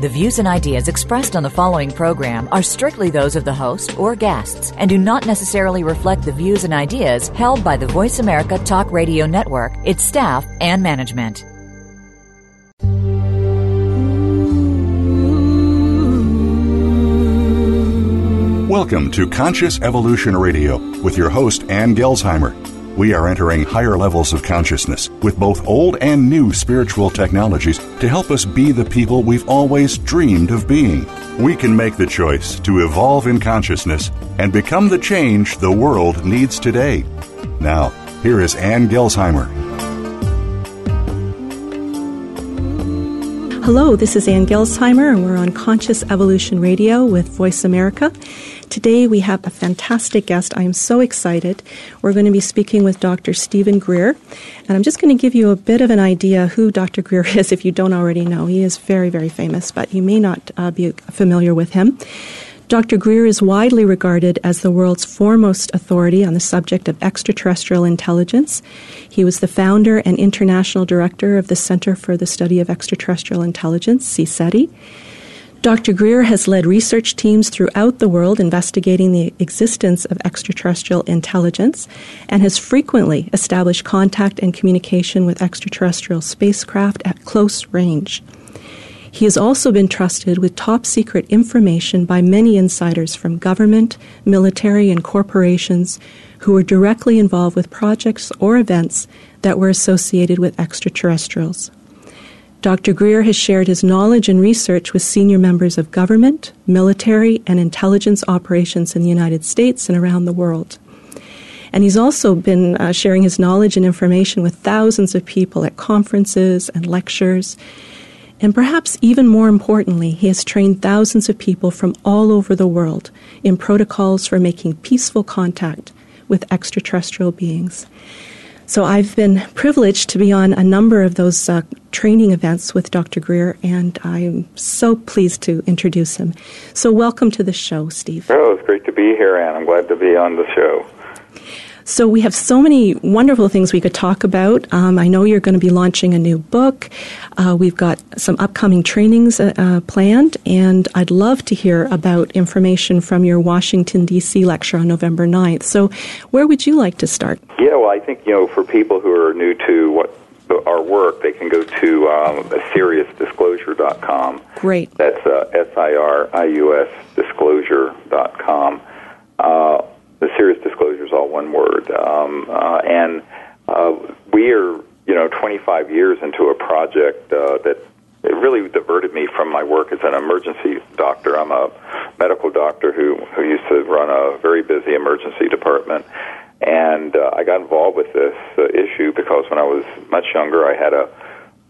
The views and ideas expressed on the following program are strictly those of the host or guests and do not necessarily reflect the views and ideas held by the Voice America Talk Radio Network, its staff, and management. Welcome to Conscious Evolution Radio with your host, Ann Gelsheimer. We are entering higher levels of consciousness with both old and new spiritual technologies to help us be the people we've always dreamed of being. We can make the choice to evolve in consciousness and become the change the world needs today. Now, here is Ann Gelsheimer. Hello, this is Ann Gelsheimer, and we're on Conscious Evolution Radio with Voice America. Today we have a fantastic guest. I am so excited. We're going to be speaking with Dr. Steven Greer. And I'm just going to give you a bit of an idea who Dr. Greer is if you don't already know. He is very, very famous, but you may not uh, be familiar with him. Dr. Greer is widely regarded as the world's foremost authority on the subject of extraterrestrial intelligence. He was the founder and international director of the Center for the Study of Extraterrestrial Intelligence, CSETI. Dr. Greer has led research teams throughout the world investigating the existence of extraterrestrial intelligence and has frequently established contact and communication with extraterrestrial spacecraft at close range. He has also been trusted with top secret information by many insiders from government, military, and corporations who were directly involved with projects or events that were associated with extraterrestrials. Dr. Greer has shared his knowledge and research with senior members of government, military, and intelligence operations in the United States and around the world. And he's also been uh, sharing his knowledge and information with thousands of people at conferences and lectures. And perhaps even more importantly, he has trained thousands of people from all over the world in protocols for making peaceful contact with extraterrestrial beings. So I've been privileged to be on a number of those uh, training events with Dr. Greer, and I'm so pleased to introduce him. So welcome to the show, Steve. Oh, it's great to be here, Ann. I'm glad to be on the show. So we have so many wonderful things we could talk about. Um, I know you're going to be launching a new book. Uh, we've got some upcoming trainings uh, uh, planned, and I'd love to hear about information from your Washington, D.C. lecture on November 9th. So where would you like to start? Yeah, well, I think, you know, for people who are new to what our work, they can go to um, SiriusDisclosure.com. Great. That's uh, S-I-R-I-U-S disclosure.com. Uh, the Sirius disclosure is all one word. Um, uh, and uh, we are, you know, 25 years into a project uh, that it really diverted me from my work as an emergency doctor. I'm a medical doctor who who used to run a very busy emergency department, and uh, I got involved with this uh, issue because when I was much younger, I had a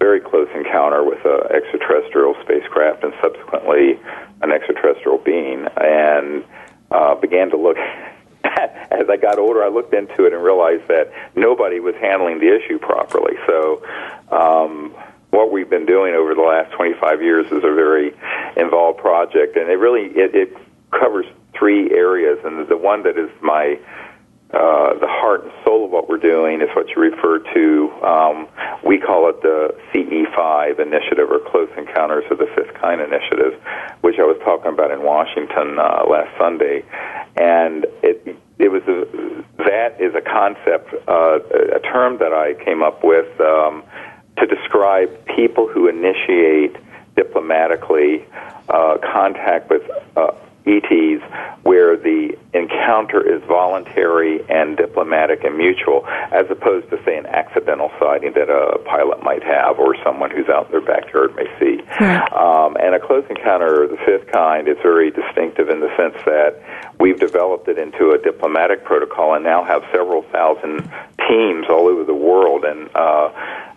very close encounter with an extraterrestrial spacecraft and subsequently an extraterrestrial being, and uh, began to look as I got older, I looked into it and realized that nobody was handling the issue properly. So, um, what we've been doing over the last 25 years is a very involved project, and it really it, it covers three areas. And the one that is my uh, the heart and soul of what we're doing is what you refer to. Um, we call it the CE5 initiative or Close Encounters of the Fifth Kind initiative, which I was talking about in Washington uh, last Sunday, and it it was a, that is a concept, uh, a term that I came up with um, to describe people who initiate diplomatically uh, contact with uh, ETs where the encounter is voluntary and diplomatic and mutual, as opposed to, say, an accidental sighting that a pilot might have or someone who's out in their backyard may see. Right. Um, and a close encounter of the fifth kind is very distinctive in the sense that we've developed it into a diplomatic protocol and now have several thousand teams all over the world. And uh,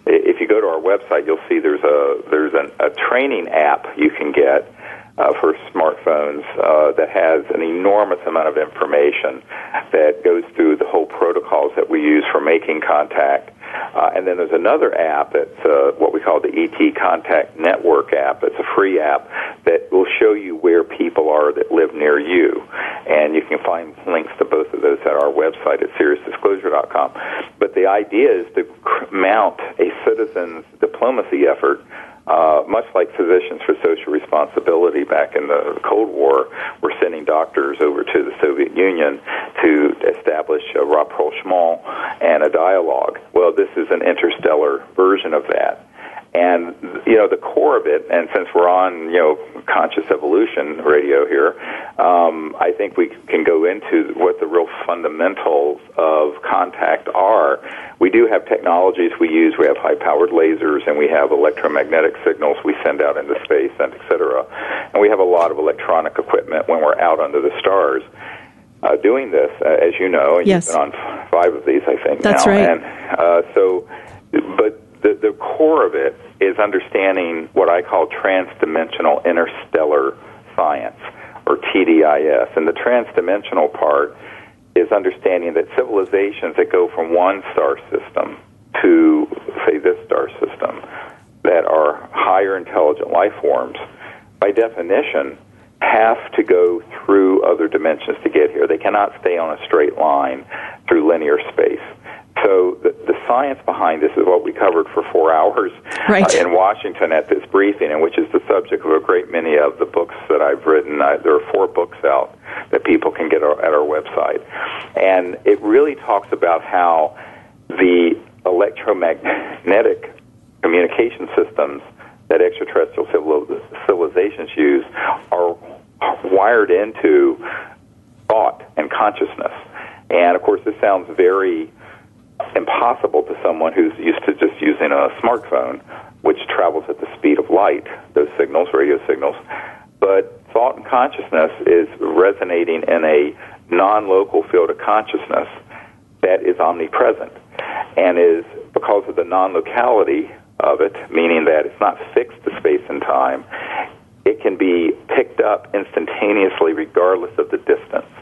if you go to our website, you'll see there's a there's an, a training app you can get uh, for smartphones uh, that has an enormous amount of information that goes through the whole protocols that we use for making contact, Uh, and then there's another app that's uh, what we call the ET Contact Network app. It's a free app that will show you where people are that live near you. And you can find links to both of those at our website at SiriusDisclosure.com. But the idea is to mount a citizens diplomacy effort uh, much like Physicians for Social Responsibility back in the Cold War, were sending doctors over to the Soviet Union to establish a rapprochement and a dialogue. Well, this is an interstellar version of that. And you know the core of it, and since we're on you know conscious evolution radio here, um, I think we can go into what the real fundamentals of contact are. We do have technologies we use. We have high-powered lasers, and we have electromagnetic signals we send out into space, and et cetera. And we have a lot of electronic equipment when we're out under the stars. Uh, doing this, uh, as you know, and yes. you've been on five of these, I think. That's now. right. And uh, so, but the, the core of it is understanding what I call transdimensional interstellar science, or TDIS. And the transdimensional part is understanding that civilizations that go from one star system to, say, this star system, that are higher intelligent life forms, by definition, have to go through other dimensions to get here. They cannot stay on a straight line through linear space. So the, the science behind this is what we covered for four hours right. uh, in Washington at this briefing, and which is the subject of a great many of the books that I've written. Uh, there are four books out that people can get our, at our website, and it really talks about how the electromagnetic communication systems that extraterrestrial civilizations use are wired into thought and consciousness. And of course, this sounds very impossible to someone who's used to just using a smartphone, which travels at the speed of light, those signals, radio signals. But thought and consciousness is resonating in a non local field of consciousness that is omnipresent and is because of the non locality of it, meaning that it's not fixed to space and time, it can be picked up instantaneously regardless of the distance.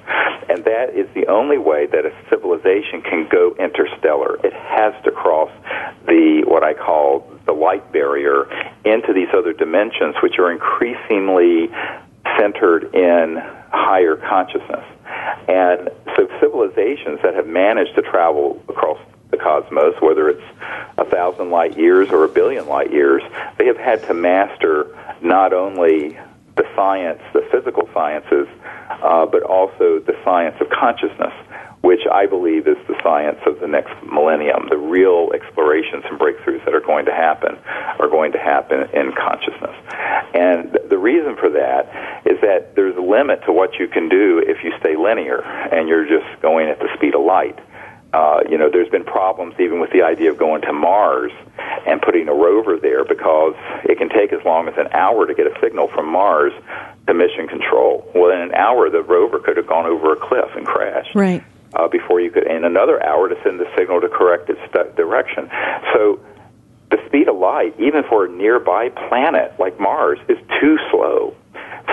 And that is the only way that a civilization can go interstellar. It has to cross the, what I call the light barrier into these other dimensions, which are increasingly centered in higher consciousness. And so civilizations that have managed to travel across the cosmos, whether it's a thousand light years or a billion light years, they have had to master not only the science, the physical sciences, uh, but also the science of consciousness, which I believe is the science of the next millennium. The real explorations and breakthroughs that are going to happen are going to happen in consciousness. And the reason for that is that there's a limit to what you can do if you stay linear and you're just going at the speed of light. Uh, you know, there's been problems even with the idea of going to Mars and putting a rover there because it can take as long as an hour to get a signal from Mars to mission control. Well, in an hour, the rover could have gone over a cliff and crashed. Right. Uh, before you could, in another hour, to send the signal to correct its direction. So, the speed of light, even for a nearby planet like Mars, is too slow.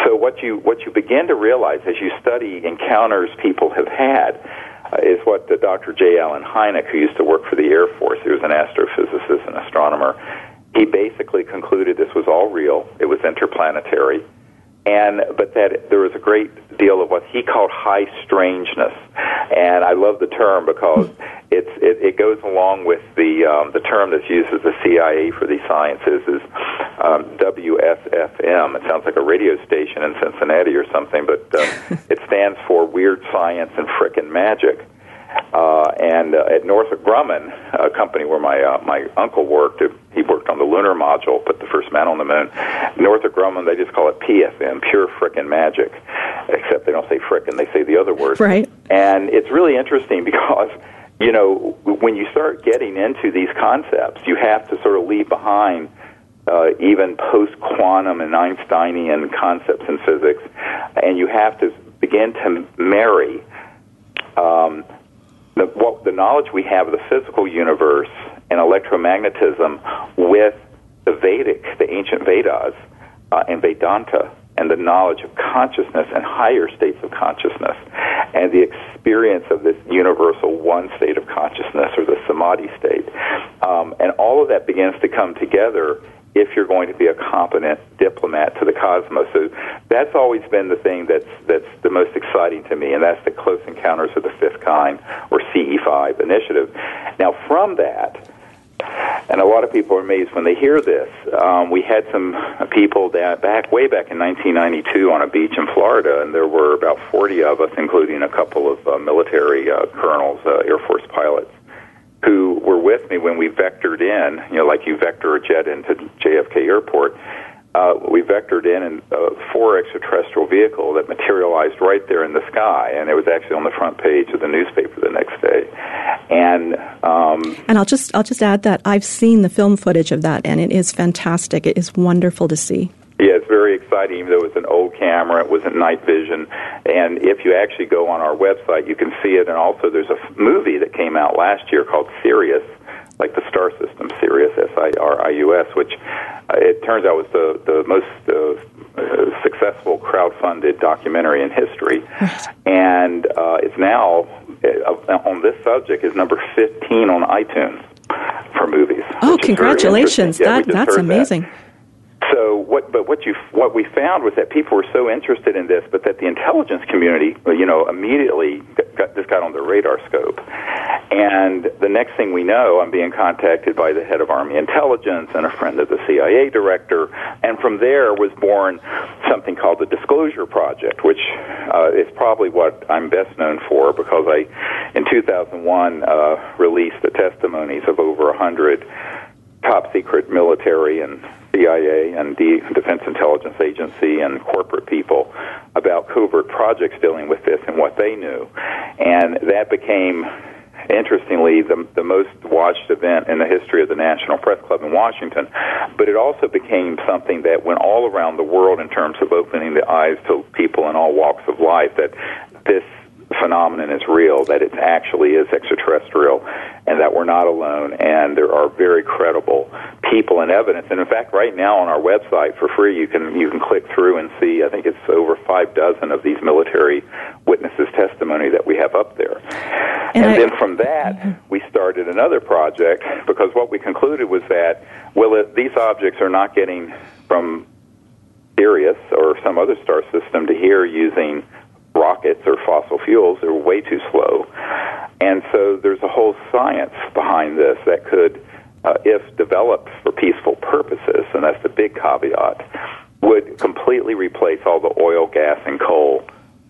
So, what you what you begin to realize as you study encounters people have had Uh, is what Dr. J. Allen Hynek, who used to work for the Air Force, he was an astrophysicist and astronomer, he basically concluded this was all real. It was interplanetary, and but that there was a great deal of what he called high strangeness, and I love the term because it's it, it goes along with the um, the term that's used as the CIA for these sciences is um, WSFM. It sounds like a radio station in Cincinnati or something, but uh, it stands for Weird Science and Frickin' Magic. Uh, and uh, at Northrop Grumman, a company where my uh, my uncle worked, he worked on the lunar module, put the first man on the moon. Northrop Grumman, they just call it PFM, pure frickin' magic. Except they don't say frickin', they say the other word. Right. And it's really interesting because you know when you start getting into these concepts, you have to sort of leave behind. Uh, even post quantum and Einsteinian concepts in physics, and you have to begin to marry um, the, what, the knowledge we have of the physical universe and electromagnetism with the Vedic, the ancient Vedas, uh, and Vedanta, and the knowledge of consciousness and higher states of consciousness. and the experience of this universal one state of consciousness or the samadhi state. Um, and all of that begins to come together if you're going to be a competent diplomat to the cosmos. So that's always been the thing that's that's the most exciting to me, and that's the Close Encounters of the Fifth Kind or CE5 initiative. Now, from that and a lot of people are amazed when they hear this. Um, we had some people that back way back in 1992 on a beach in Florida, and there were about 40 of us, including a couple of uh, military uh, colonels, uh, Air Force pilots, who were with me when we vectored in. You know, like you vector a jet into JFK Airport uh, we vectored in a four extraterrestrial vehicle that materialized right there in the sky, and it was actually on the front page of the newspaper the next day. And um, and I'll just I'll just add that I've seen the film footage of that, and it is fantastic. It is wonderful to see. Yeah, it's very exciting. Even though it was an old camera, it was in night vision, and if you actually go on our website, you can see it. And also, there's a movie that came out last year called Sirius like the star system, Sirius, S-I-R-I-U-S, which uh, it turns out was the the most uh, uh, successful crowd-funded documentary in history, and uh, it's now uh, on this subject is number 15 on iTunes for movies. Oh, congratulations! Yeah, that that's amazing. That. So what? But what you what we found was that people were so interested in this, but that the intelligence community, you know, immediately got, just got on the radar scope. And the next thing we know, I'm being contacted by the head of Army Intelligence and a friend of the CIA director, and from there was born something called the Disclosure Project, which uh, is probably what I'm best known for because I, in 2001, uh, released the testimonies of over a hundred top secret military and CIA and the Defense Intelligence Agency and corporate people about covert projects dealing with this and what they knew. And that became interestingly, the, the most watched event in the history of the National Press Club in Washington. But it also became something that went all around the world in terms of opening the eyes to people in all walks of life that this phenomenon is real, that it actually is extraterrestrial, and that we're not alone, and there are very credible people and evidence. And in fact, right now on our website for free, you can you can click through and see. I think it's over five dozen of these military witnesses' testimony that we have up there. And, and I, then from that, mm-hmm. we started another project because what we concluded was that well, it, these objects are not getting from Sirius or some other star system to here using rockets or fossil fuels They're way too slow. And so there's a whole science behind this that could, uh, if developed for peaceful purposes, and that's the big caveat, would completely replace all the oil, gas, and coal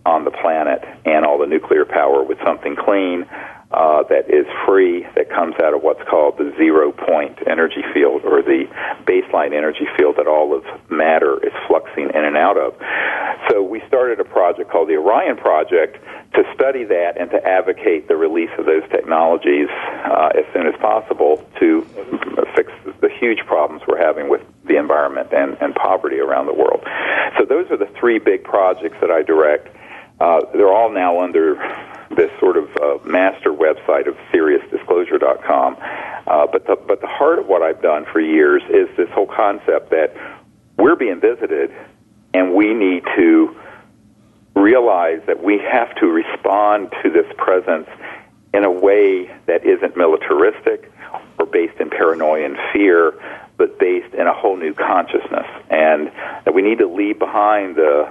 on the planet and all the nuclear power with something clean uh, that is free, that comes out of what's called the zero point energy field or the baseline energy field that all of matter is fluxing in and out of. So we started a project called the Orion Project to study that and to advocate the release of those technologies uh, as soon as possible to fix the huge problems we're having with the environment and, and poverty around the world. So those are the three big projects that I direct. Uh, they're all now under this sort of uh, master website of SiriusDisclosure.com. Uh, but the but the heart of what I've done for years is this whole concept that we're being visited, and we need to realize that we have to respond to this presence in a way that isn't militaristic or based in paranoia and fear, but based in a whole new consciousness, and that we need to leave behind the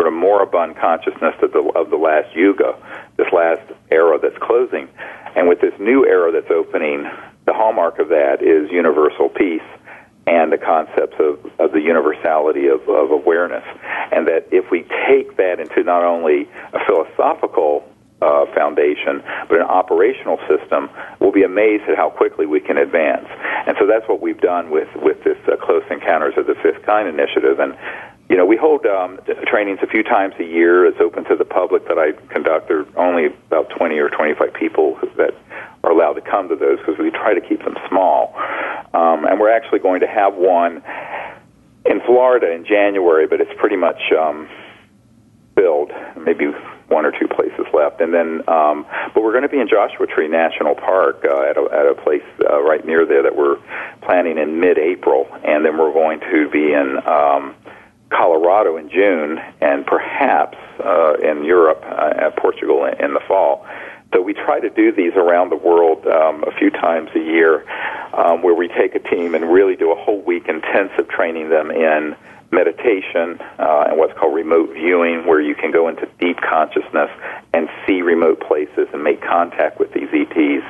sort of moribund consciousness of the, of the last yuga, this last era that's closing. And with this new era that's opening, the hallmark of that is universal peace and the concepts of, of the universality of, of awareness. And that if we take that into not only a philosophical uh, foundation, but an operational system, we'll be amazed at how quickly we can advance. And so that's what we've done with with this uh, Close Encounters of the Fifth Kind initiative. And you know, we hold um, trainings a few times a year. It's open to the public that I conduct. There are only about 20 or 25 people that are allowed to come to those because we try to keep them small. Um, and we're actually going to have one in Florida in January, but it's pretty much um, filled. Maybe one or two places left, and then, um, but we're going to be in Joshua Tree National Park uh, at, a, at a place uh, right near there that we're planning in mid-April, and then we're going to be in um, Colorado in June, and perhaps uh, in Europe, uh, Portugal in, in the fall. So we try to do these around the world um, a few times a year, um, where we take a team and really do a whole week intensive training them in meditation uh, and what's called remote viewing, where you can go into deep consciousness and see remote places and make contact with these ETs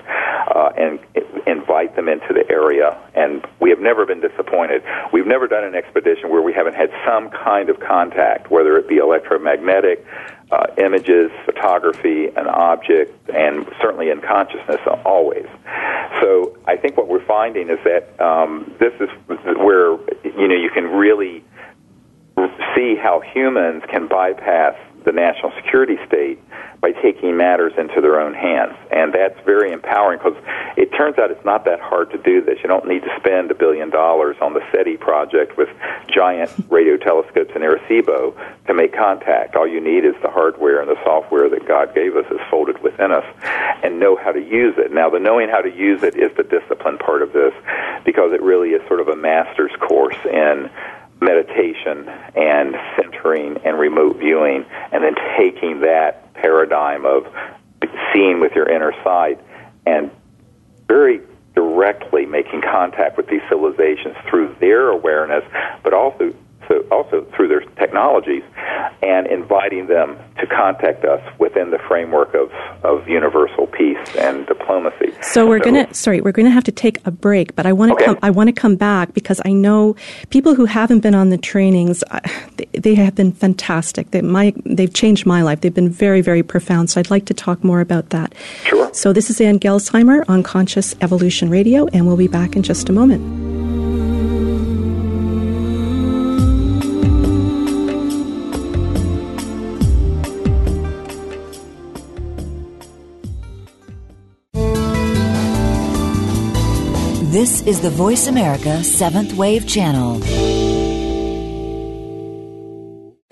uh, and invite them into the area. And we have never been disappointed. We've never done an expedition where we haven't had some kind of contact, whether it be electromagnetic, uh, images, photography, an object, and certainly in consciousness always. So I think what we're finding is that um, this is where you know you can really see how humans can bypass the national security state by taking matters into their own hands. And that's very empowering because it turns out it's not that hard to do this. You don't need to spend a billion dollars on the SETI project with giant radio telescopes in Arecibo to make contact. All you need is the hardware and the software that God gave us is folded within us and know how to use it. Now, the knowing how to use it is the discipline part of this because it really is sort of a master's course in meditation and centering and remote viewing, and then taking that paradigm of seeing with your inner sight and very directly making contact with these civilizations through their awareness, but also also also through their technologies, and inviting them to contact us within the framework of, of universal peace and diplomacy. So we're so, gonna sorry, we're gonna have to take a break, but I want to okay. come I want to come back because I know people who haven't been on the trainings, uh, they, they have been fantastic. They my they've changed my life. They've been very very profound. So I'd like to talk more about that. Sure. So this is Ann Gelsheimer on Conscious Evolution Radio, and we'll be back in just a moment. This is the Voice America Seventh Wave Channel.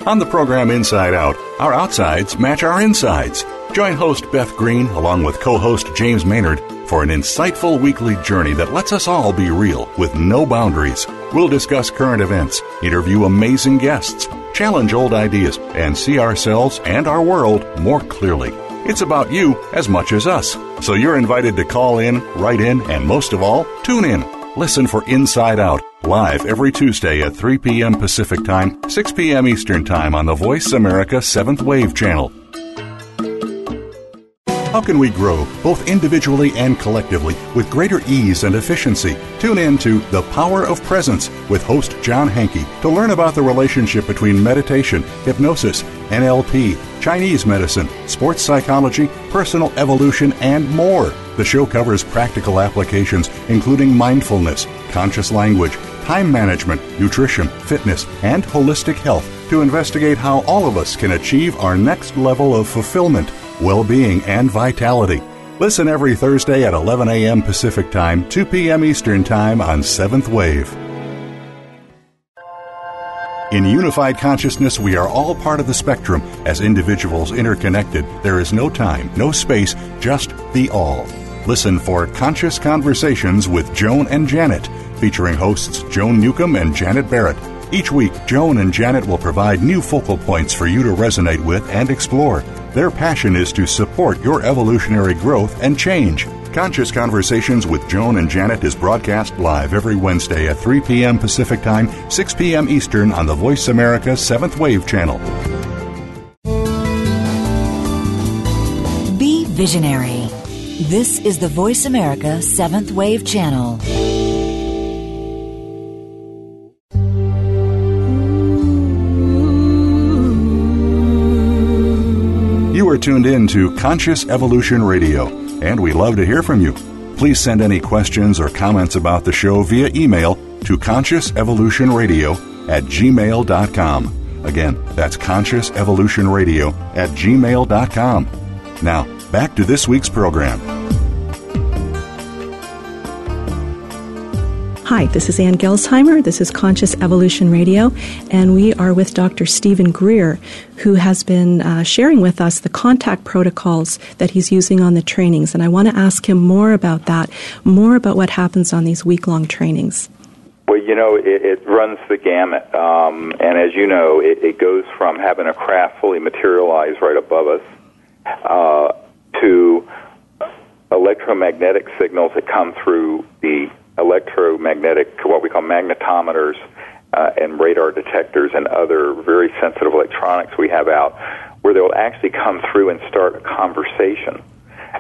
On the program Inside Out, our outsides match our insides. Join host Beth Green along with co host James Maynard for an insightful weekly journey that lets us all be real with no boundaries. We'll discuss current events, interview amazing guests, challenge old ideas, and see ourselves and our world more clearly. It's about you as much as us. So you're invited to call in, write in, and most of all, tune in. Listen for Inside Out, live every Tuesday at 3 p.m. Pacific Time, 6 p.m. Eastern Time on the Voice America 7th Wave channel. How can we grow, both individually and collectively, with greater ease and efficiency? Tune in to The Power of Presence with host John Hankey to learn about the relationship between meditation, hypnosis, NLP, Chinese medicine, sports psychology, personal evolution, and more. The show covers practical applications including mindfulness, conscious language, time management, nutrition, fitness, and holistic health to investigate how all of us can achieve our next level of fulfillment well being, and vitality. Listen every Thursday at 11 a.m. Pacific Time, 2 p.m. Eastern Time on Seventh Wave. In unified consciousness, we are all part of the spectrum. As individuals interconnected, there is no time, no space, just the all. Listen for Conscious Conversations with Joan and Janet, featuring hosts Joan Newcomb and Janet Barrett. Each week, Joan and Janet will provide new focal points for you to resonate with and explore. Their passion is to support your evolutionary growth and change. Conscious Conversations with Joan and Janet is broadcast live every Wednesday at 3 p.m. Pacific Time, 6 p.m. Eastern on the Voice America 7th Wave channel. Be visionary. This is the Voice America 7th Wave channel. Tuned in to Conscious Evolution Radio, and we love to hear from you. Please send any questions or comments about the show via email to consciousevolutionradio at gmail.com. Again, that's consciousevolutionradio at gmail.com. Now, back to this week's program. Hi, this is Ann Gelsheimer. This is Conscious Evolution Radio, and we are with Dr. Steven Greer, who has been uh, sharing with us the contact protocols that he's using on the trainings. And I want to ask him more about that, more about what happens on these week long trainings. Well, you know, it, it runs the gamut. Um, and as you know, it, it goes from having a craft fully materialized right above us uh, to electromagnetic signals that come through the electromagnetic, what we call magnetometers uh, and radar detectors and other very sensitive electronics we have out, where they'll actually come through and start a conversation.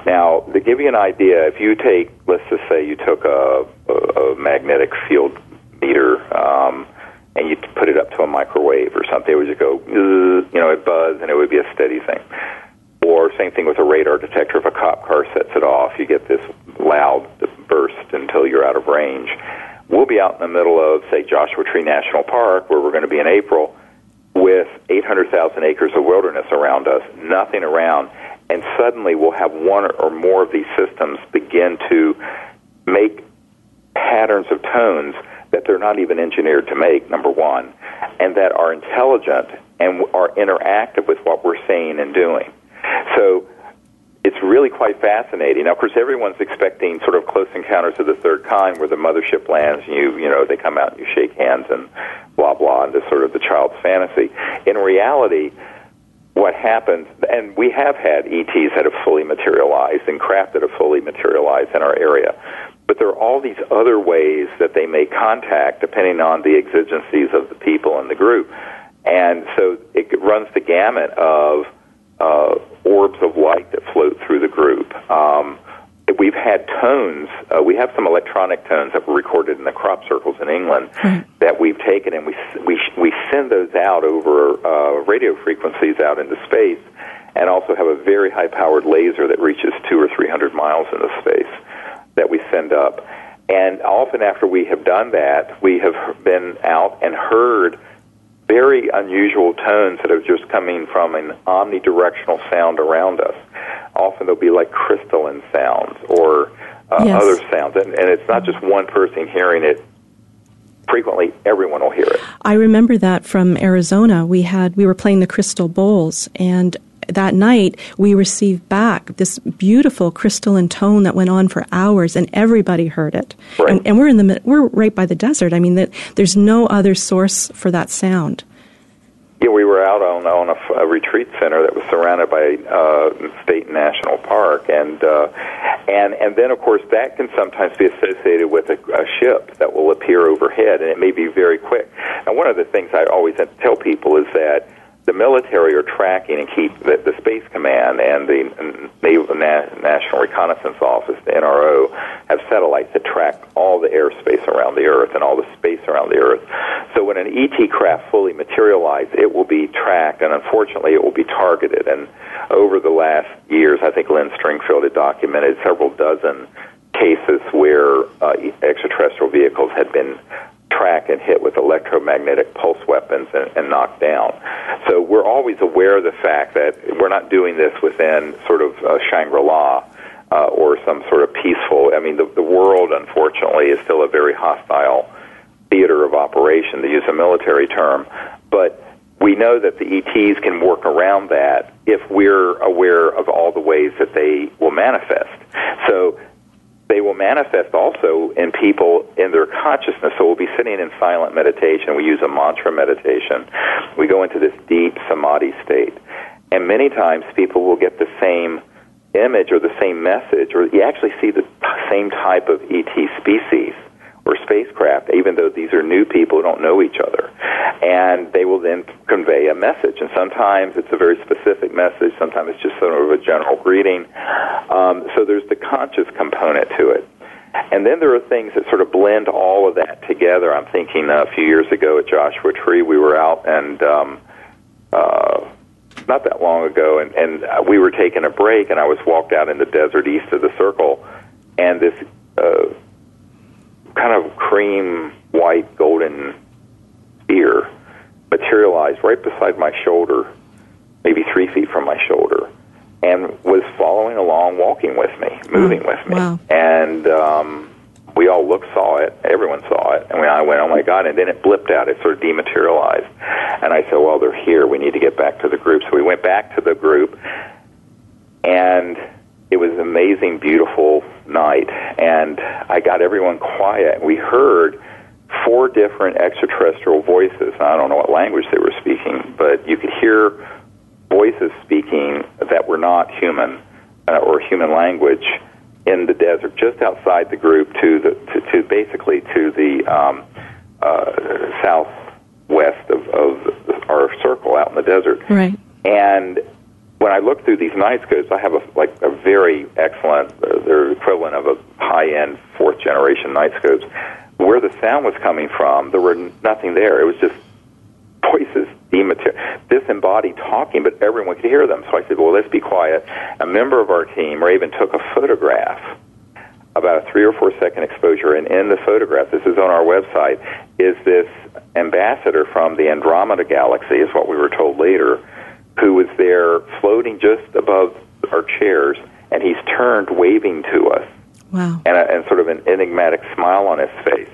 Now, to give you an idea, if you take, let's just say you took a, a, a magnetic field meter um, and you put it up to a microwave or something, it would just go, you know, it buzz and it would be a steady thing. Or same thing with a radar detector. If a cop car sets it off, you get this until you're out of range. We'll be out in the middle of, say, Joshua Tree National Park, where we're going to be in April, with 800,000 acres of wilderness around us, nothing around, and suddenly we'll have one or more of these systems begin to make patterns of tones that they're not even engineered to make, number one, and that are intelligent and are interactive with what we're saying and doing. So really quite fascinating. Now, of course, everyone's expecting sort of close encounters of the third kind, where the mothership lands, and you you know they come out and you shake hands and blah blah, and into sort of the child's fantasy. In reality, what happens, and we have had ETs that have fully materialized and craft that have fully materialized in our area. But there are all these other ways that they make contact depending on the exigencies of the people in the group. And so it runs the gamut of uh, orbs of light that float through the group. Um, we've had tones. Uh, we have some electronic tones that were recorded in the crop circles in England mm-hmm. that we've taken and we we we send those out over uh, radio frequencies out into space, and also have a very high powered laser that reaches two or three hundred miles into space that we send up. And often after we have done that, we have been out and heard very unusual tones that are just coming from an omnidirectional sound around us. Often they'll be like crystalline sounds or uh, yes. other sounds, and, and it's not just one person hearing it. Frequently, everyone will hear it. I remember that from Arizona. We had we were playing the Crystal Bowls, and that night we received back this beautiful crystalline tone that went on for hours, and everybody heard it. Right. And, and, we're in the we're right by the desert. I mean, that there's no other source for that sound. Yeah, we were out on on a, a retreat center that was surrounded by uh, state and national park, and uh, and and then of course that can sometimes be associated with a, a ship that will appear overhead, and it may be very quick. And one of the things I always have to tell people is that the military are tracking and keep the, the Space Command and the Naval National Reconnaissance Office, the NRO, have satellites that track all the airspace around the Earth and all the space around the Earth. So when an ET craft fully materializes, it will be tracked, and unfortunately, it will be targeted. And over the last years, I think Len Stringfield had documented several dozen cases where uh, extraterrestrial vehicles had been track and hit with electromagnetic pulse weapons and, and knocked down. So we're always aware of the fact that we're not doing this within sort of uh, Shangri La. Uh, or some sort of peaceful. I mean, the, the world, unfortunately, is still a very hostile theater of operation, to use a military term. But we know that the ETs can work around that if we're aware of all the ways that they will manifest. So they will manifest also in people in their consciousness. So we'll be sitting in silent meditation. We use a mantra meditation. We go into this deep samadhi state. And many times people will get the same image or the same message, or you actually see the same type of ET species or spacecraft, even though these are new people who don't know each other. And they will then convey a message. And sometimes it's a very specific message, sometimes it's just sort of a general greeting. Um, so there's the conscious component to it. And then there are things that sort of blend all of that together. I'm thinking a few years ago at Joshua Tree, we were out and um, uh, not that long ago, and, and we were taking a break, and I was walked out in the desert east of the circle, and this uh, kind of cream white golden ear materialized right beside my shoulder, maybe three feet from my shoulder, and was following along, walking with me, moving oh, with me. Wow. And um, we all looked, saw it, everyone saw it, and when I went, oh my God, and then it blipped out, it sort of dematerialized. And I said, well, they're here, we need to get back to the group. So we went back to the group, and it was an amazing, beautiful night, and I got everyone quiet. We heard four different extraterrestrial voices. I don't know what language they were speaking, but you could hear voices speaking that were not human uh, or human language in the desert, just outside the group, to the to, to basically to the um, uh, southwest of, of our circle out in the desert. Right. And when I look through these night scopes, I have a like a very excellent. Uh, they're equivalent of a high-end fourth generation night scopes. Where the sound was coming from, there were nothing there. It was just voices, disembodied talking, but everyone could hear them. So I said, "Well, let's be quiet." A member of our team, Raven, took a photograph about a three or four second exposure, and in the photograph, this is on our website, is this ambassador from the Andromeda Galaxy, is what we were told later, who was there floating just above our chairs, and he's turned waving to us. Wow. And, a, and sort of an enigmatic smile on his face.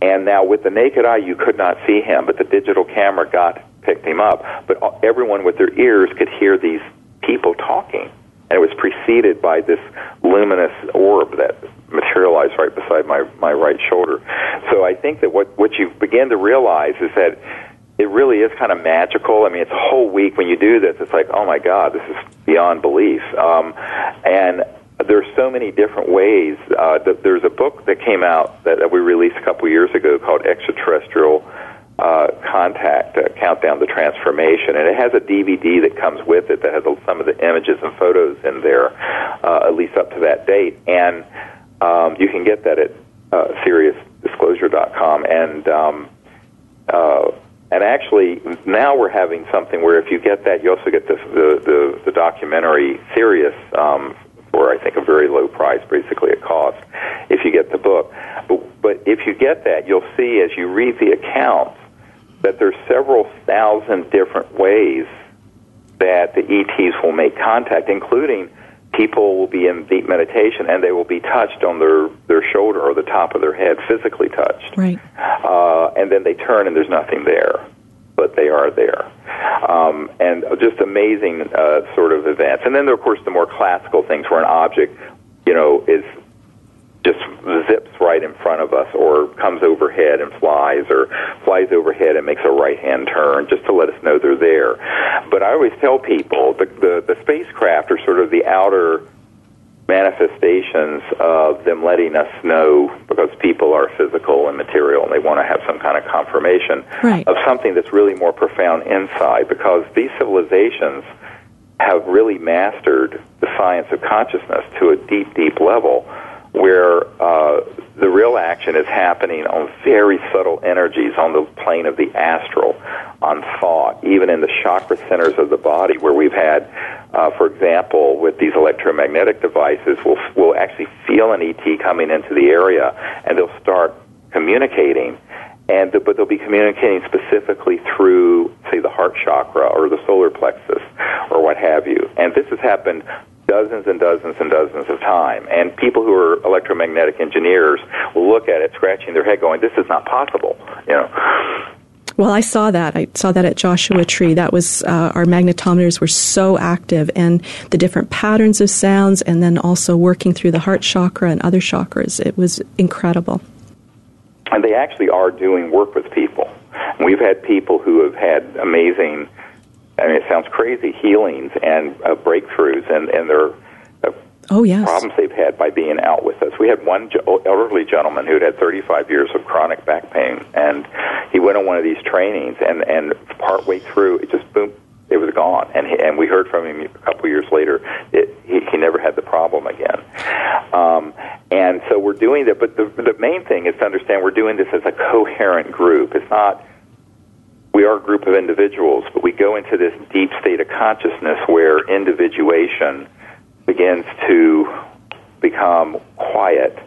And now, with the naked eye, you could not see him, but the digital camera got picked him up. But everyone with their ears could hear these people talking and it was preceded by this luminous orb that materialized right beside my, my right shoulder. So I think that what, what you begin to realize is that it really is kind of magical. I mean, it's a whole week when you do this. It's like, oh my God, this is beyond belief. Um, and there's so many different ways. Uh, there's a book that came out that, that we released a couple years ago called Extraterrestrial uh, contact uh, countdown to transformation and it has a dvd that comes with it that has some of the images and photos in there uh, at least up to that date and um, you can get that at uh, SiriusDisclosure.com and um, uh, and actually now we're having something where if you get that you also get the the, the, the documentary Sirius um, for I think a very low price, basically a cost, if you get the book. But, but if you get that, you'll see as you read the accounts that there's several thousand different ways that the ETs will make contact, including people will be in deep meditation and they will be touched on their, their shoulder or the top of their head, physically touched. Right. Uh, and then they turn and there's nothing there, but they are there. Um, and just amazing uh, sort of events. And then, there, of course, the more classical things where an object, you know, is just zips right in front of us or comes overhead and flies or flies overhead and makes a right hand turn just to let us know they're there. But I always tell people the, the, the spacecraft are sort of the outer manifestations of them letting us know because people are physical and material and they want to have some kind of confirmation right. of something that's really more profound inside because these civilizations have really mastered the science of consciousness to a deep, deep level where uh, the real action is happening on very subtle energies on the plane of the astral, on thought, even in the chakra centers of the body, where we've had, uh, for example, with these electromagnetic devices, we'll, we'll actually feel an ET coming into the area, and they'll start communicating. And but they'll be communicating specifically through, say, the heart chakra or the solar plexus or what have you. And this has happened dozens and dozens and dozens of time. And people who are electromagnetic engineers will look at it, scratching their head, going, "This is not possible." You know. Well, I saw that. I saw that at Joshua Tree. That was uh, our magnetometers were so active, and the different patterns of sounds, and then also working through the heart chakra and other chakras. It was incredible. And they actually are doing work with people. We've had people who have had amazing I mean, it sounds crazy, healings and uh, breakthroughs and, and their uh, oh, yes. problems they've had by being out with us. We had one elderly gentleman who'd had 35 years of chronic back pain, and he went on one of these trainings, and, and partway through, it just boom, it was gone. And, he, and we heard from him a couple years later, it, he, he never had the problem again. Um, and so we're doing that, but the, the main thing is to understand we're doing this as a coherent group. It's not we are a group of individuals, but we go into this deep state of consciousness where individuation begins to become quiet,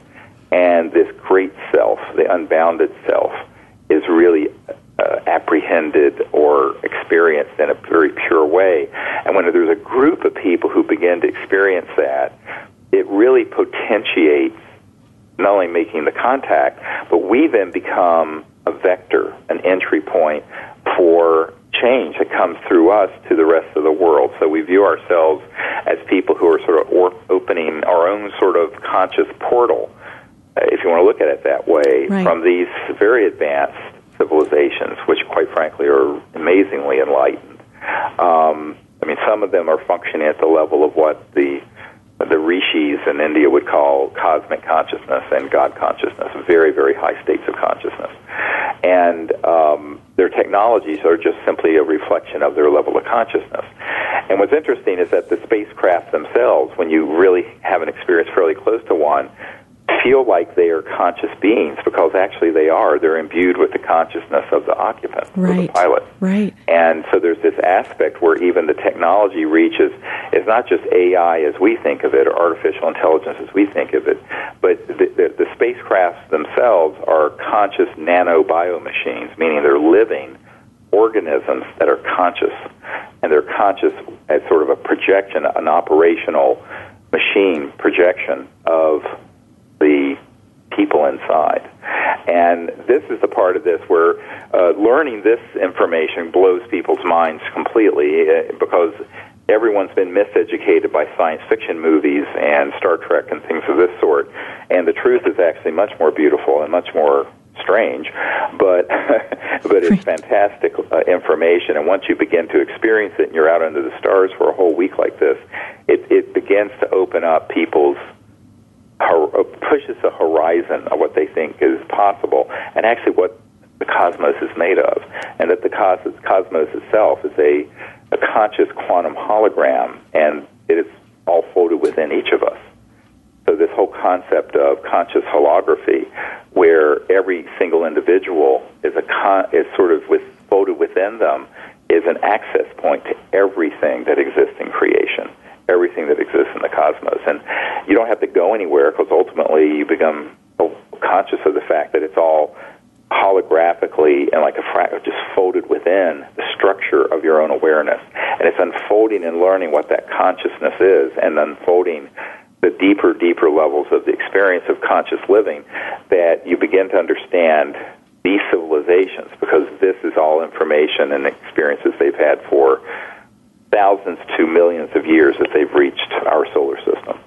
and this great self, the unbounded self, is really uh, apprehended or experienced in a very pure way. And when there's a group of people who begin to experience that, it really potentiates not only making the contact, but we then become a vector, an entry point for change that comes through us to the rest of the world. So we view ourselves as people who are sort of or- opening our own sort of conscious portal, uh, if you want to look at it that way, right. from these very advanced civilizations, which quite frankly are amazingly enlightened. Um, I mean, some of them are functioning at the level of what the the rishis in India would call cosmic consciousness and God consciousness, very, very high states of consciousness. And um, their technologies are just simply a reflection of their level of consciousness. And what's interesting is that the spacecraft themselves, when you really have an experience fairly close to one, feel like they are conscious beings because actually they are. They're imbued with the consciousness of the occupant, right. the pilot. Right. And so there's this aspect where even the technology reaches, it's not just AI as we think of it or artificial intelligence as we think of it, but the, the, the spacecrafts themselves are conscious nano machines, meaning they're living organisms that are conscious. And they're conscious as sort of a projection, an operational machine projection of people inside. And this is the part of this where uh, learning this information blows people's minds completely uh, because everyone's been miseducated by science fiction movies and Star Trek and things of this sort. And the truth is actually much more beautiful and much more strange, but but it's fantastic uh, information. And once you begin to experience it, and you're out under the stars for a whole week like this, it it begins to open up people's Uh, pushes the horizon of what they think is possible, and actually what the cosmos is made of, and that the cosmos, cosmos itself is a, a conscious quantum hologram, and it is all folded within each of us. So this whole concept of conscious holography, where every single individual is a con- is sort of with, folded within them, is an access point to everything that exists in creation everything that exists in the cosmos. And you don't have to go anywhere because ultimately you become conscious of the fact that it's all holographically and like a fra- just folded within the structure of your own awareness. And it's unfolding and learning what that consciousness is and unfolding the deeper, deeper levels of the experience of conscious living that you begin to understand these civilizations because this is all information and experiences they've had for thousands to millions of years that they've reached our solar system.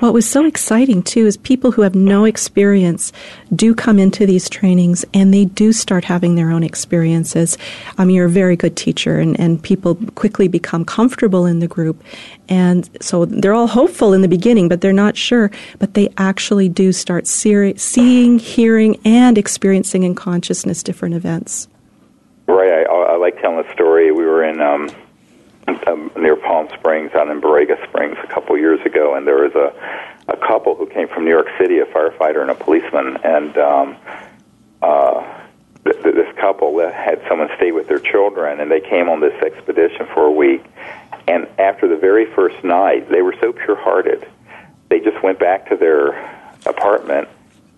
What was so exciting too is people who have no experience do come into these trainings and they do start having their own experiences. I mean, you're a very good teacher and, and people quickly become comfortable in the group. And so they're all hopeful in the beginning, but they're not sure. But they actually do start seeing, hearing, and experiencing in consciousness different events. Right. I, I like telling the story. We were in um, um, near Palm Springs, out in Borrego Springs, a couple years ago, and there was a a couple who came from New York City, a firefighter and a policeman, and um, uh, th- th- this couple had someone stay with their children, and they came on this expedition for a week. And after the very first night, they were so pure-hearted, they just went back to their apartment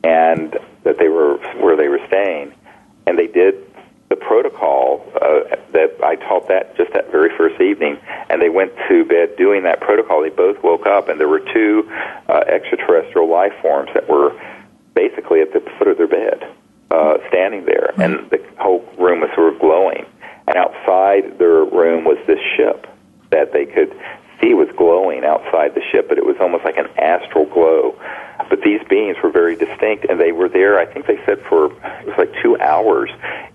and that they were where they were staying, and they did the protocol uh, that I taught that just that very first evening, and they went to bed doing that protocol. They both woke up, and there were two uh, extraterrestrial life forms that were basically at the foot of their bed, uh, standing there, and the whole room was sort of glowing. And outside their room was this ship that they could see was glowing outside the ship, but it was almost like an astral glow but these beings were very distinct, and they were there. I think they said for it was like two hours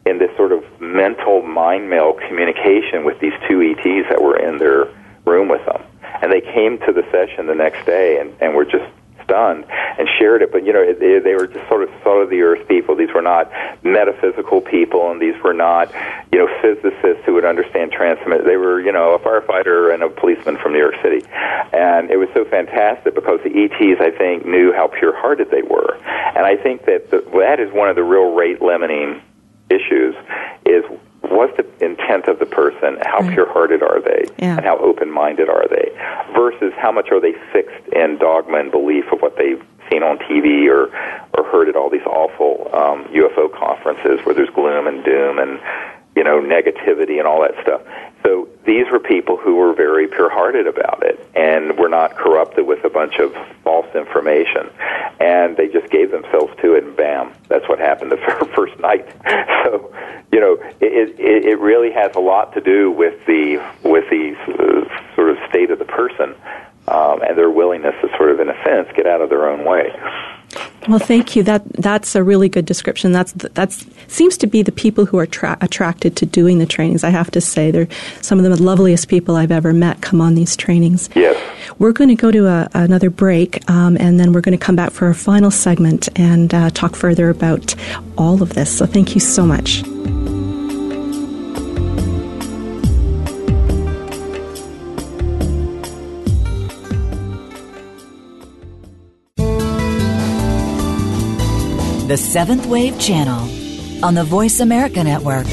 in this sort of mental mind meld communication with these two ETs that were in their room with them. And they came to the session the next day and, and were just stunned and shared it. But you know, they, they were just sort of salt of the earth people. These were not metaphysical people, and these were not you know physicists who would understand transmit. They were you know a firefighter and a policeman from New York City, and it was so fantastic because the ETs I think knew how pure-hearted they were, and I think that the, that is one of the real rate limiting issues is what's the intent of the person? How right. pure-hearted are they, yeah. and how open-minded are they? Versus how much are they fixed in dogma and belief of what they've seen on TV or or heard at all these awful um, UFO conferences where there's gloom and doom and you know negativity and all that stuff. These were people who were very pure-hearted about it and were not corrupted with a bunch of false information. And they just gave themselves to it, and bam, that's what happened the first night. So, you know, it, it, it really has a lot to do with the with the uh, sort of state of the person um, and their willingness to sort of, in a sense, get out of their own way. Well, thank you. That that's a really good description. That's that's seems to be the people who are tra- attracted to doing the trainings. I have to say, they're some of the loveliest people I've ever met. Come on these trainings. Yes. We're going to go to a, another break, um, and then we're going to come back for our final segment and uh, talk further about all of this. So, thank you so much. The Seventh Wave Channel on the Voice America Network.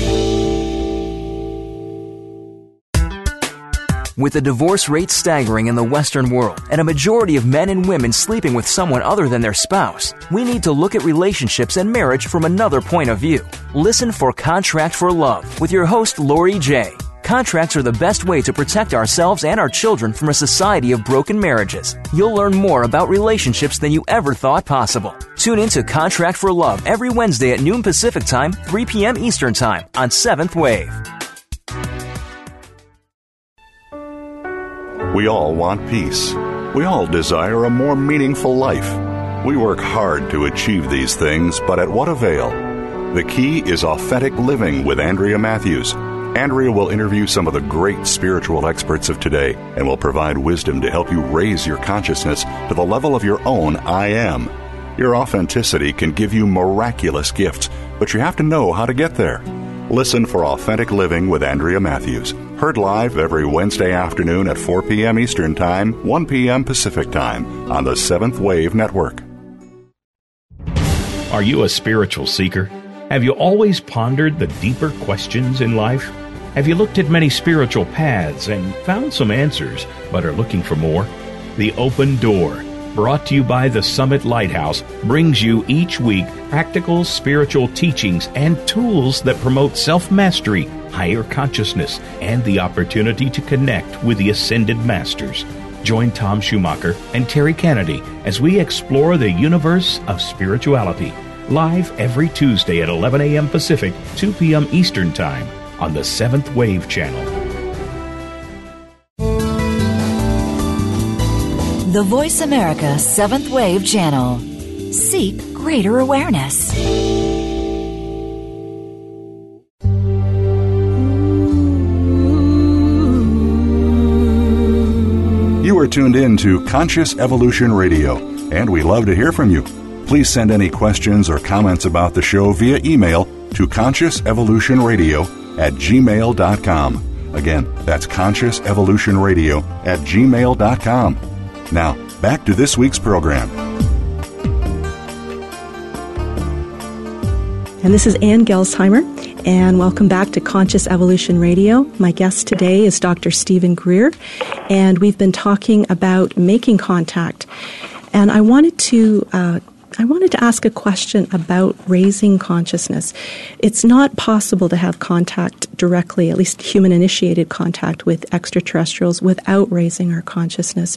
With the divorce rate staggering in the Western world and a majority of men and women sleeping with someone other than their spouse, we need to look at relationships and marriage from another point of view. Listen for Contract for Love with your host, Lori J. Contracts are the best way to protect ourselves and our children from a society of broken marriages. You'll learn more about relationships than you ever thought possible. Tune in to Contract for Love every Wednesday at noon Pacific Time, 3 p.m. Eastern Time on 7th Wave. We all want peace. We all desire a more meaningful life. We work hard to achieve these things, but at what avail? The key is authentic living with Andrea Matthews. Andrea will interview some of the great spiritual experts of today and will provide wisdom to help you raise your consciousness to the level of your own I am. Your authenticity can give you miraculous gifts, but you have to know how to get there. Listen for Authentic Living with Andrea Matthews. Heard live every Wednesday afternoon at 4 p.m. Eastern Time, 1 p.m. Pacific Time on the Seventh Wave Network. Are you a spiritual seeker? Have you always pondered the deeper questions in life? Have you looked at many spiritual paths and found some answers, but are looking for more? The Open Door, brought to you by the Summit Lighthouse, brings you each week practical spiritual teachings and tools that promote self mastery, higher consciousness, and the opportunity to connect with the Ascended Masters. Join Tom Schumacher and Terry Kennedy as we explore the universe of spirituality. Live every Tuesday at 11 a.m. Pacific, 2 p.m. Eastern Time on the Seventh Wave Channel. The Voice America Seventh Wave Channel. Seek greater awareness. You are tuned in to Conscious Evolution Radio, and we love to hear from you. Please send any questions or comments about the show via email to consciousevolutionradio at gmail.com. Again, that's Conscious Evolution Radio at gmail.com. Now, back to this week's program. And this is Ann Gelsheimer, and welcome back to Conscious Evolution Radio. My guest today is Dr. Steven Greer, and we've been talking about making contact. And I wanted to uh, I wanted to ask a question about raising consciousness. It's not possible to have contact directly, at least human initiated contact with extraterrestrials without raising our consciousness.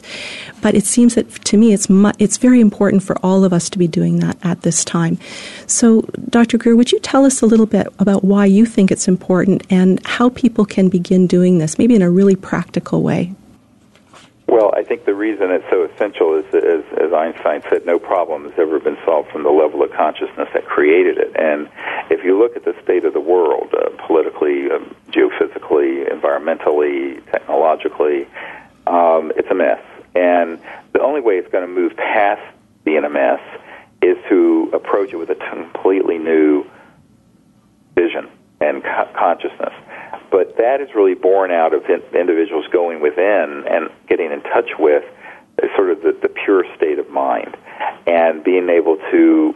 But it seems that to me it's mu- it's very important for all of us to be doing that at this time. So, Dr. Greer, would you tell us a little bit about why you think it's important and how people can begin doing this, maybe in a really practical way? Well, I think the reason it's so essential is, as, as Einstein said, no problem has ever been solved from the level of consciousness that created it. And if you look at the state of the world, uh, politically, um, geophysically, environmentally, technologically, um, it's a mess. And the only way it's going to move past being a mess is to approach it with a completely new vision and co- consciousness. But that is really born out of in- individuals going within and getting in touch with sort of the, the pure state of mind and being able to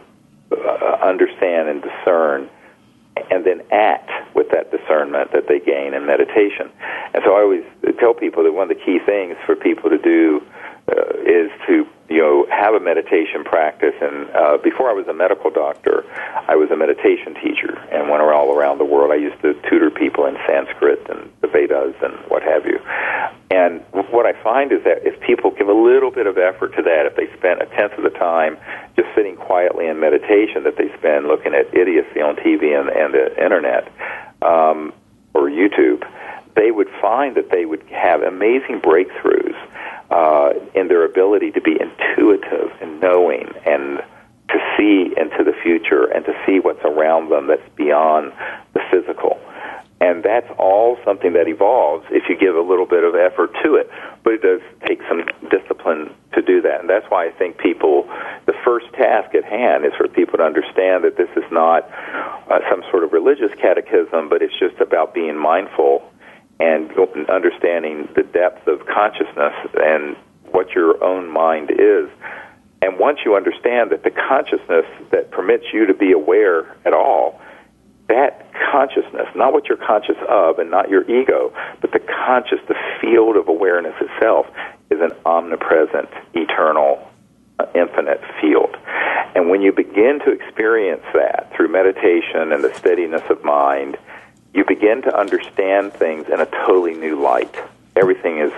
uh, understand and discern and then act with that discernment that they gain in meditation. And so I always tell people that one of the key things for people to do uh, is to have a meditation practice. And uh, before I was a medical doctor, I was a meditation teacher and went all around the world. I used to tutor people in Sanskrit and the Vedas and what have you. And what I find is that if people give a little bit of effort to that, if they spend a tenth of the time just sitting quietly in meditation that they spend looking at idiocy on TV and, and the internet um, or YouTube, they would find that they would have amazing breakthroughs uh, in their ability to be intuitive and knowing and to see into the future and to see what's around them that's beyond the physical. And that's all something that evolves if you give a little bit of effort to it. But it does take some discipline to do that. And that's why I think people, the first task at hand is for people to understand that this is not uh, some sort of religious catechism, but it's just about being mindful and understanding the depth of consciousness and what your own mind is. And once you understand that the consciousness that permits you to be aware at all that consciousness, not what you're conscious of and not your ego, but the conscious, the field of awareness itself, is an omnipresent, eternal, uh, infinite field. And when you begin to experience that through meditation and the steadiness of mind, you begin to understand things in a totally new light. Everything is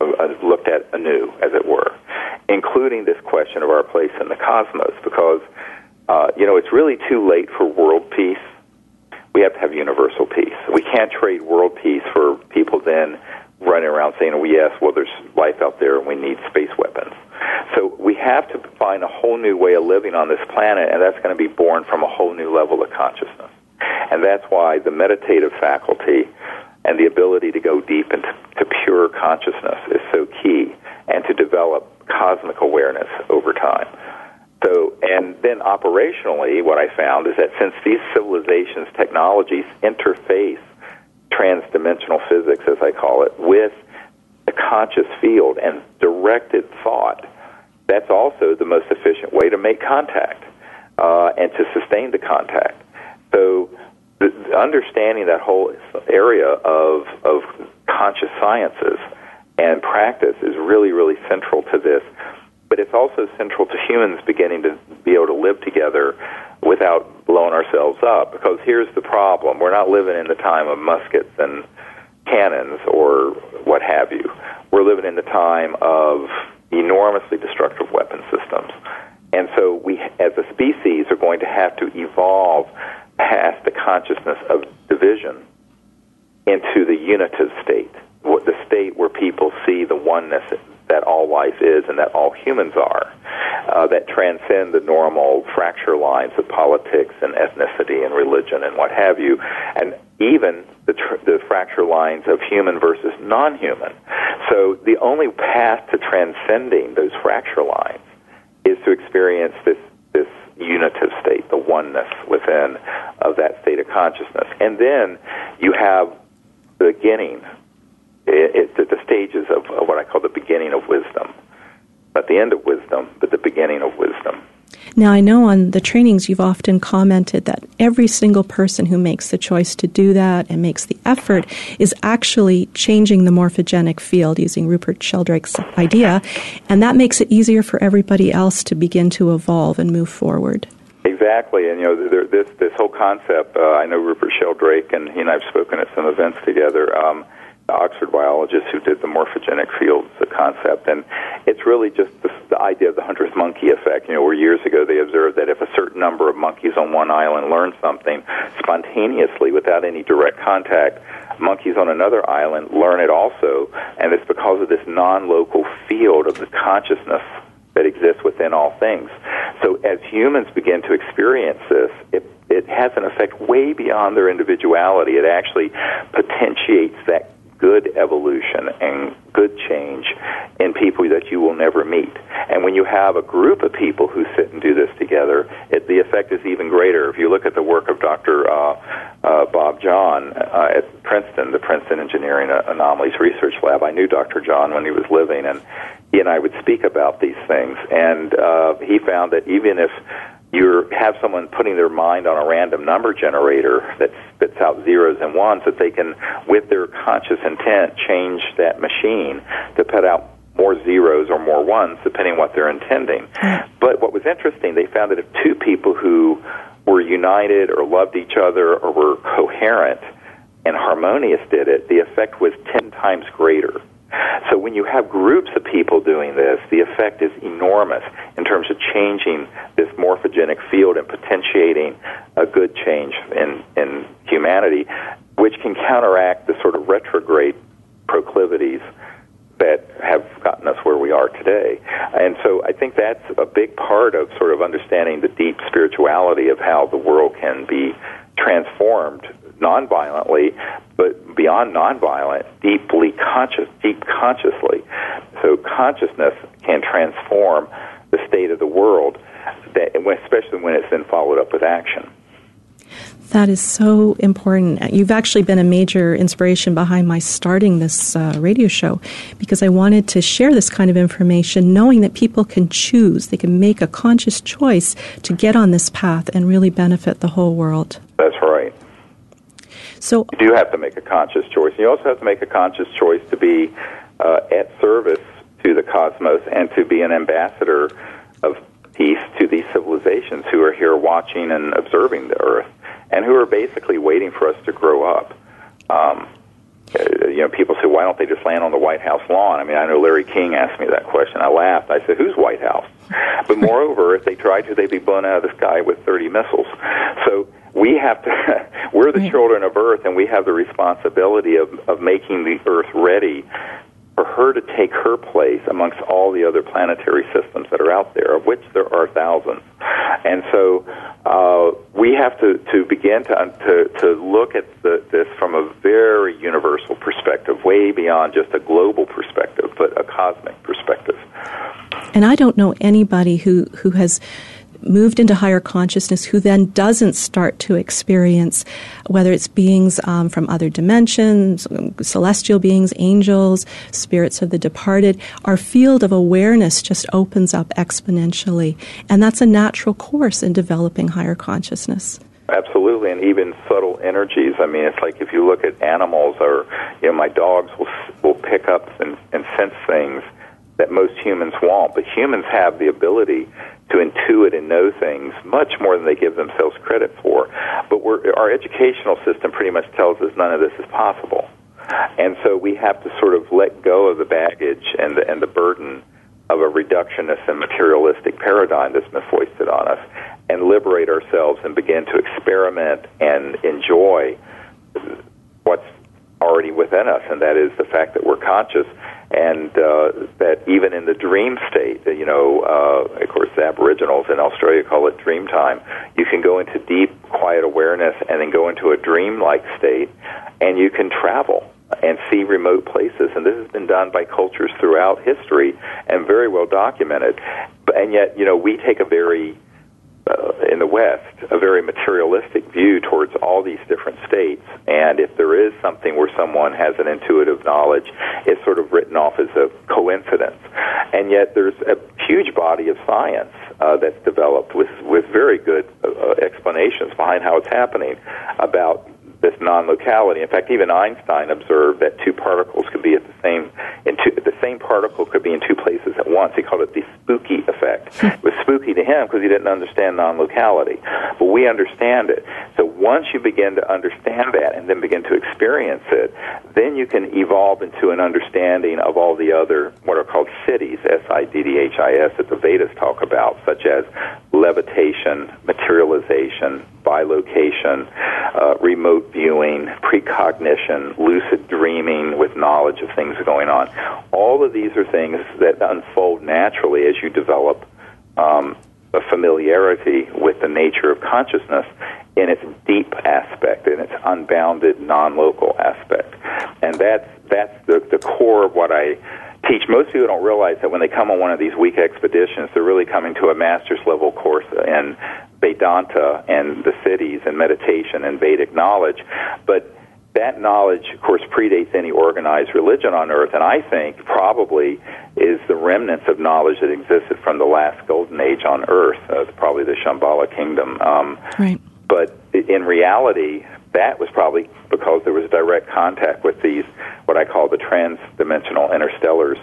uh, looked at anew, as it were, including this question of our place in the cosmos, because uh, you know it's really too late for world peace we have to have universal peace. We can't trade world peace for people then running around saying, "Oh yes, well there's life out there and we need space weapons." So we have to find a whole new way of living on this planet, and that's going to be born from a whole new level of consciousness. And that's why the meditative faculty and the ability to go deep into to pure consciousness is so key, and to develop cosmic awareness over time. So, and then operationally, what I found is that since these civilizations' technologies interface transdimensional physics, as I call it, with the conscious field and directed thought, that's also the most efficient way to make contact uh, and to sustain the contact. So, the, understanding that whole area of of conscious sciences and practice is really, really central to this but it's also central to humans beginning to be able to live together without blowing ourselves up. Because here's the problem we're not living in the time of muskets and cannons or what have you. We're living in the time of enormously destructive weapon systems. And so we, as a species, are going to have to evolve past the consciousness of division into the unitive state, the state where people see the oneness that all life is and that all humans are, uh, that transcend the normal fracture lines of politics and ethnicity and religion and what have you, and even the, tr- the fracture lines of human versus non-human. So the only path to transcending those fracture lines is to experience this unitive state, the oneness within of that state of consciousness, and then you have the beginning it, it, the stages of, of what I call the beginning of wisdom. Not the end of wisdom, but the beginning of wisdom. Now, I know on the trainings you've often commented that every single person who makes the choice to do that and makes the effort is actually changing the morphogenic field using Rupert Sheldrake's idea, and that makes it easier for everybody else to begin to evolve and move forward. Exactly, and you know there, this this whole concept. Uh, I know Rupert Sheldrake, and he and I've spoken at some events together. Um, Oxford biologists who did the morphogenic fields concept, and it's really just the, the idea of the hundredth monkey effect. You know, where years ago they observed that if a certain number of monkeys on one island learn something spontaneously without any direct contact, monkeys on another island learn it also, and it's because of this non-local field of the consciousness that exists within all things. So as humans begin to experience this, it it has an effect way beyond their individuality. It actually potentiates that good evolution and good change in people that you will never meet. And when you have a group of people who sit and do this together, it, the effect is even greater. If you look at the work of Dr. Uh, uh, Bob Jahn uh, at Princeton, the Princeton Engineering Anomalies Research Lab, I knew Dr. Jahn when he was living, and he and I would speak about these things. And uh, he found that even if you have someone putting their mind on a random number generator that spits out zeros and ones that they can with their conscious intent change that machine to put out more zeros or more ones depending on what they're intending. Hmm. But what was interesting they found that if two people who were united or loved each other or were coherent and harmonious did it the effect was 10 times greater so when you have groups of people doing this, the effect is enormous in terms of changing this morphogenic field and potentiating a good change in, in humanity, which can counteract the sort of retrograde proclivities that have gotten us where we are today. And so I think that's a big part of sort of understanding the deep spirituality of how the world can be transformed non-violently, but beyond non-violent, deeply conscious, deep consciously. So consciousness can transform the state of the world, that, especially when it's then followed up with action. That is so important. You've actually been a major inspiration behind my starting this uh, radio show because I wanted to share this kind of information, knowing that people can choose, they can make a conscious choice to get on this path and really benefit the whole world. That's right. So you do have to make a conscious choice. You also have to make a conscious choice to be uh, at service to the cosmos and to be an ambassador of peace to these civilizations who are here watching and observing the Earth and who are basically waiting for us to grow up. Um, uh, you know, people say, why don't they just land on the White House lawn? I mean, I know Larry King asked me that question. I laughed. I said, whose White House? But moreover, if they tried to, they'd be blown out of the sky with 30 missiles. So we have to, we're the children of Earth, and we have the responsibility of, of making the Earth ready for her to take her place amongst all the other planetary systems that are out there, of which there are thousands. And so uh, we have to, to begin to, to, to look at the, this from a very universal perspective, way beyond just a global perspective, but a cosmic perspective. And I don't know anybody who, who has moved into higher consciousness who then doesn't start to experience whether it's beings um, from other dimensions, celestial beings, angels, spirits of the departed, our field of awareness just opens up exponentially. And that's a natural course in developing higher consciousness. Absolutely, and even subtle energies. I mean, it's like if you look at animals, or you know, my dogs will will pick up and, and sense things that most humans won't. But humans have the ability to intuit and know things much more than they give themselves credit for. But our educational system pretty much tells us none of this is possible. And so we have to sort of let go of the baggage and the, and the burden of a reductionist and materialistic paradigm that's been foisted on us and liberate ourselves and begin to experiment and enjoy what's already within us, and that is the fact that we're conscious and uh, that even in the dream state, you know, uh, of course, the Aboriginals in Australia call it dream time. You can go into deep, quiet awareness and then go into a dream-like state, and you can travel and see remote places. And this has been done by cultures throughout history and very well documented. And yet, you know, we take a very uh, in the West a very materialistic view towards all these different states. And if there is something where someone has an intuitive knowledge, it's sort of written off as a coincidence. And yet there's a huge body of science uh, that's developed with, with very good uh, explanations behind how it's happening about this non-locality. In fact, even Einstein observed that two particles could be at the same in two, the same particle could be in two places at once. He called it the spooky effect. it was spooky to him because he didn't understand non-locality, but we understand it. So once you begin to understand that and then begin to experience it, then you can evolve into an understanding of all the other what are called siddhis, S-I-D-D-H-I-S, that the Vedas talk about, such as levitation, materialization, bilocation, uh, remote viewing, precognition, lucid dreaming with knowledge of things going on. All of these are things that unfold naturally as you develop um, a familiarity with the nature of consciousness in its deep aspect, in its unbounded, non-local aspect, and that's that's the, the core of what I teach. Most people don't realize that when they come on one of these week expeditions, they're really coming to a master's level course in Vedanta and the siddhis and meditation and Vedic knowledge. But that knowledge, of course, predates any organized religion on earth, and I think probably is the remnants of knowledge that existed from the last golden age on earth, uh, probably the Shambhala kingdom. Um, right. But in reality, that was probably because there was direct contact with these, what I call the trans-dimensional interstellars,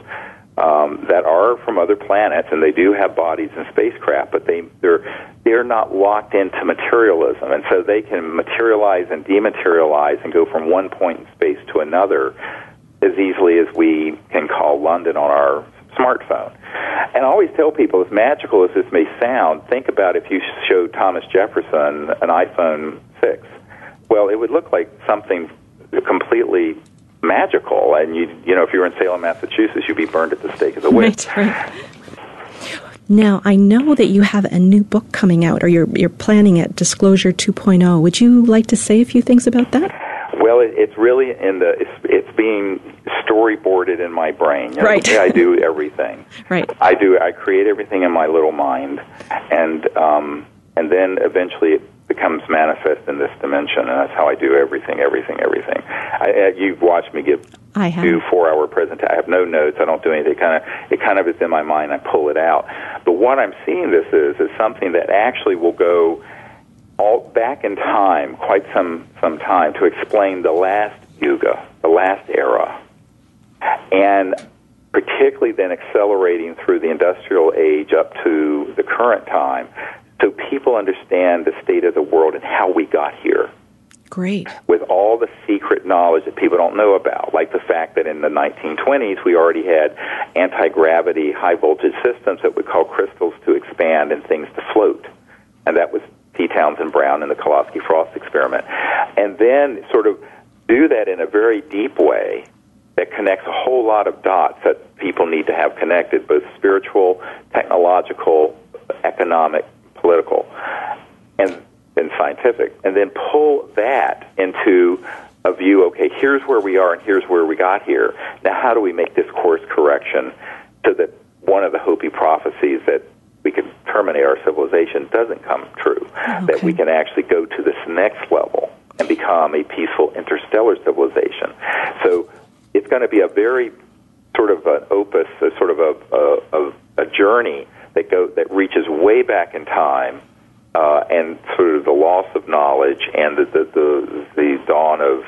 um, that are from other planets, and they do have bodies and spacecraft, but they they're they're not locked into materialism, and so they can materialize and dematerialize and go from one point in space to another as easily as we can call London on our smartphone. And I always tell people, as magical as this may sound, think about if you showed Thomas Jefferson an iPhone 6. Well, it would look like something completely magical. And you, you know, if you were in Salem, Massachusetts, you'd be burned at the stake of the witch. Right, right. Now, I know that you have a new book coming out, or you're, you're planning it, Disclosure 2.0. Would you like to say a few things about that? Well, it, it's really in the it's, it's being storyboarded in my brain. You know, Right. I do everything. Right. I do. I create everything in my little mind, and um, and then eventually it becomes manifest in this dimension, and that's how I do everything, everything, everything. I, uh, you've watched me give I have. two four-hour presentation. I have no notes. I don't do anything. It kind of it kind of is in my mind. I pull it out. But what I'm seeing this is is something that actually will go all back in time, quite some some time, to explain the last yuga, the last era, and particularly then accelerating through the industrial age up to the current time, so people understand the state of the world and how we got here Great. with all the secret knowledge that people don't know about, like the fact that in the 1920s we already had anti gravity high voltage systems that would cause crystals to expand and things to float. And that was T. Townsend Brown and the Kolosky Frost experiment. And then sort of do that in a very deep way that connects a whole lot of dots that people need to have connected, both spiritual, technological, economic, political. And and scientific, and then pull that into a view. Okay, here's where we are, and here's where we got here. Now, how do we make this course correction so that one of the Hopi prophecies that we can terminate our civilization doesn't come true? That we can actually go to this next level and become a peaceful interstellar civilization. So it's going to be a very sort of an opus, a sort of a, a, a, a journey that go that reaches way back in time uh, and sort of the loss of knowledge and the, the, the, the dawn of,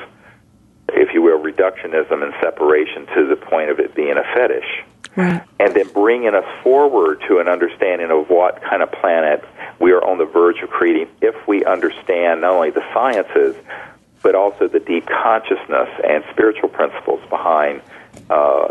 if you will, reductionism and separation to the point of it being a fetish. Right. And then bringing us forward to an understanding of what kind of planet we are on the verge of creating if we understand not only the sciences, but also the deep consciousness and spiritual principles behind uh,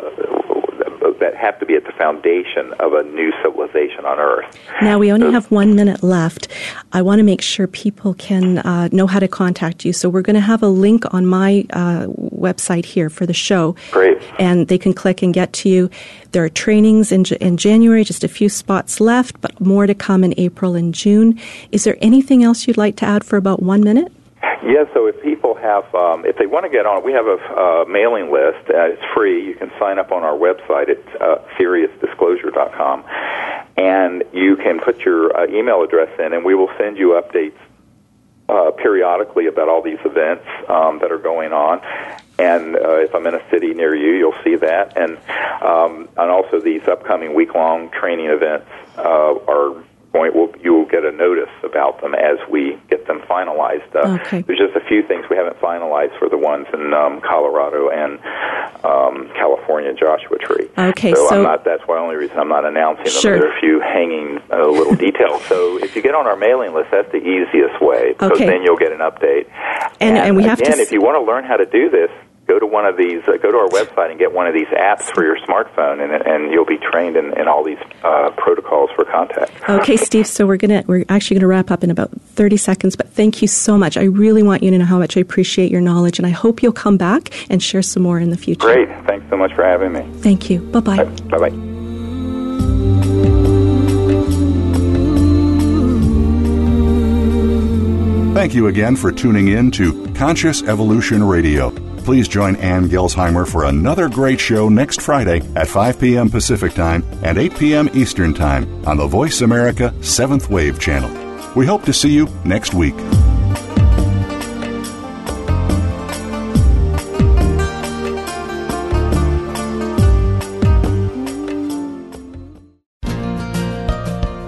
that have to be at the foundation of a new civilization on Earth. Now we only have one minute left. I want to make sure people can uh, know how to contact you. So we're going to have a link on my uh, website here for the show. Great. And they can click and get to you. There are trainings in, in January, just a few spots left, but more to come in April and June. Is there anything else you'd like to add for about one minute? Yeah, so if people have, um, if they want to get on, we have a uh, mailing list. Uh, it's free. You can sign up on our website at uh, SiriusDisclosure.com, and you can put your uh, email address in, and we will send you updates uh, periodically about all these events um, that are going on. And uh, if I'm in a city near you, you'll see that. And um, and also these upcoming week-long training events uh, are going. Will, you will get a notice about them as we get them finalized. Uh, Okay. There's just a few things we haven't finalized for the ones in um, Colorado and um, California Joshua Tree. Okay, so, so- I'm not. That's why the only reason I'm not announcing them. Sure. There are a few hanging uh, little details. So if you get on our mailing list, that's the easiest way because Okay. then you'll get an update. And- and we have to again, if you want to learn how to do this, go to one of these. Uh, go to our website and get one of these apps for your smartphone, and, and you'll be trained in, in all these uh, protocols for contact. Okay, Steve. So we're gonna we're actually gonna wrap up in about thirty seconds. But thank you so much. I really want you to know how much I appreciate your knowledge, and I hope you'll come back and share some more in the future. Great. Thanks so much for having me. Thank you. Bye bye. Bye bye. Thank you again for tuning in to Conscious Evolution Radio. Please join Ann Gelsheimer for another great show next Friday at 5 p.m. Pacific Time and 8 p.m. Eastern Time on the Voice America 7th Wave channel. We hope to see you next week.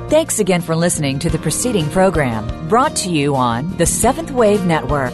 Thanks again for listening to the preceding program brought to you on the Seventh Wave Network.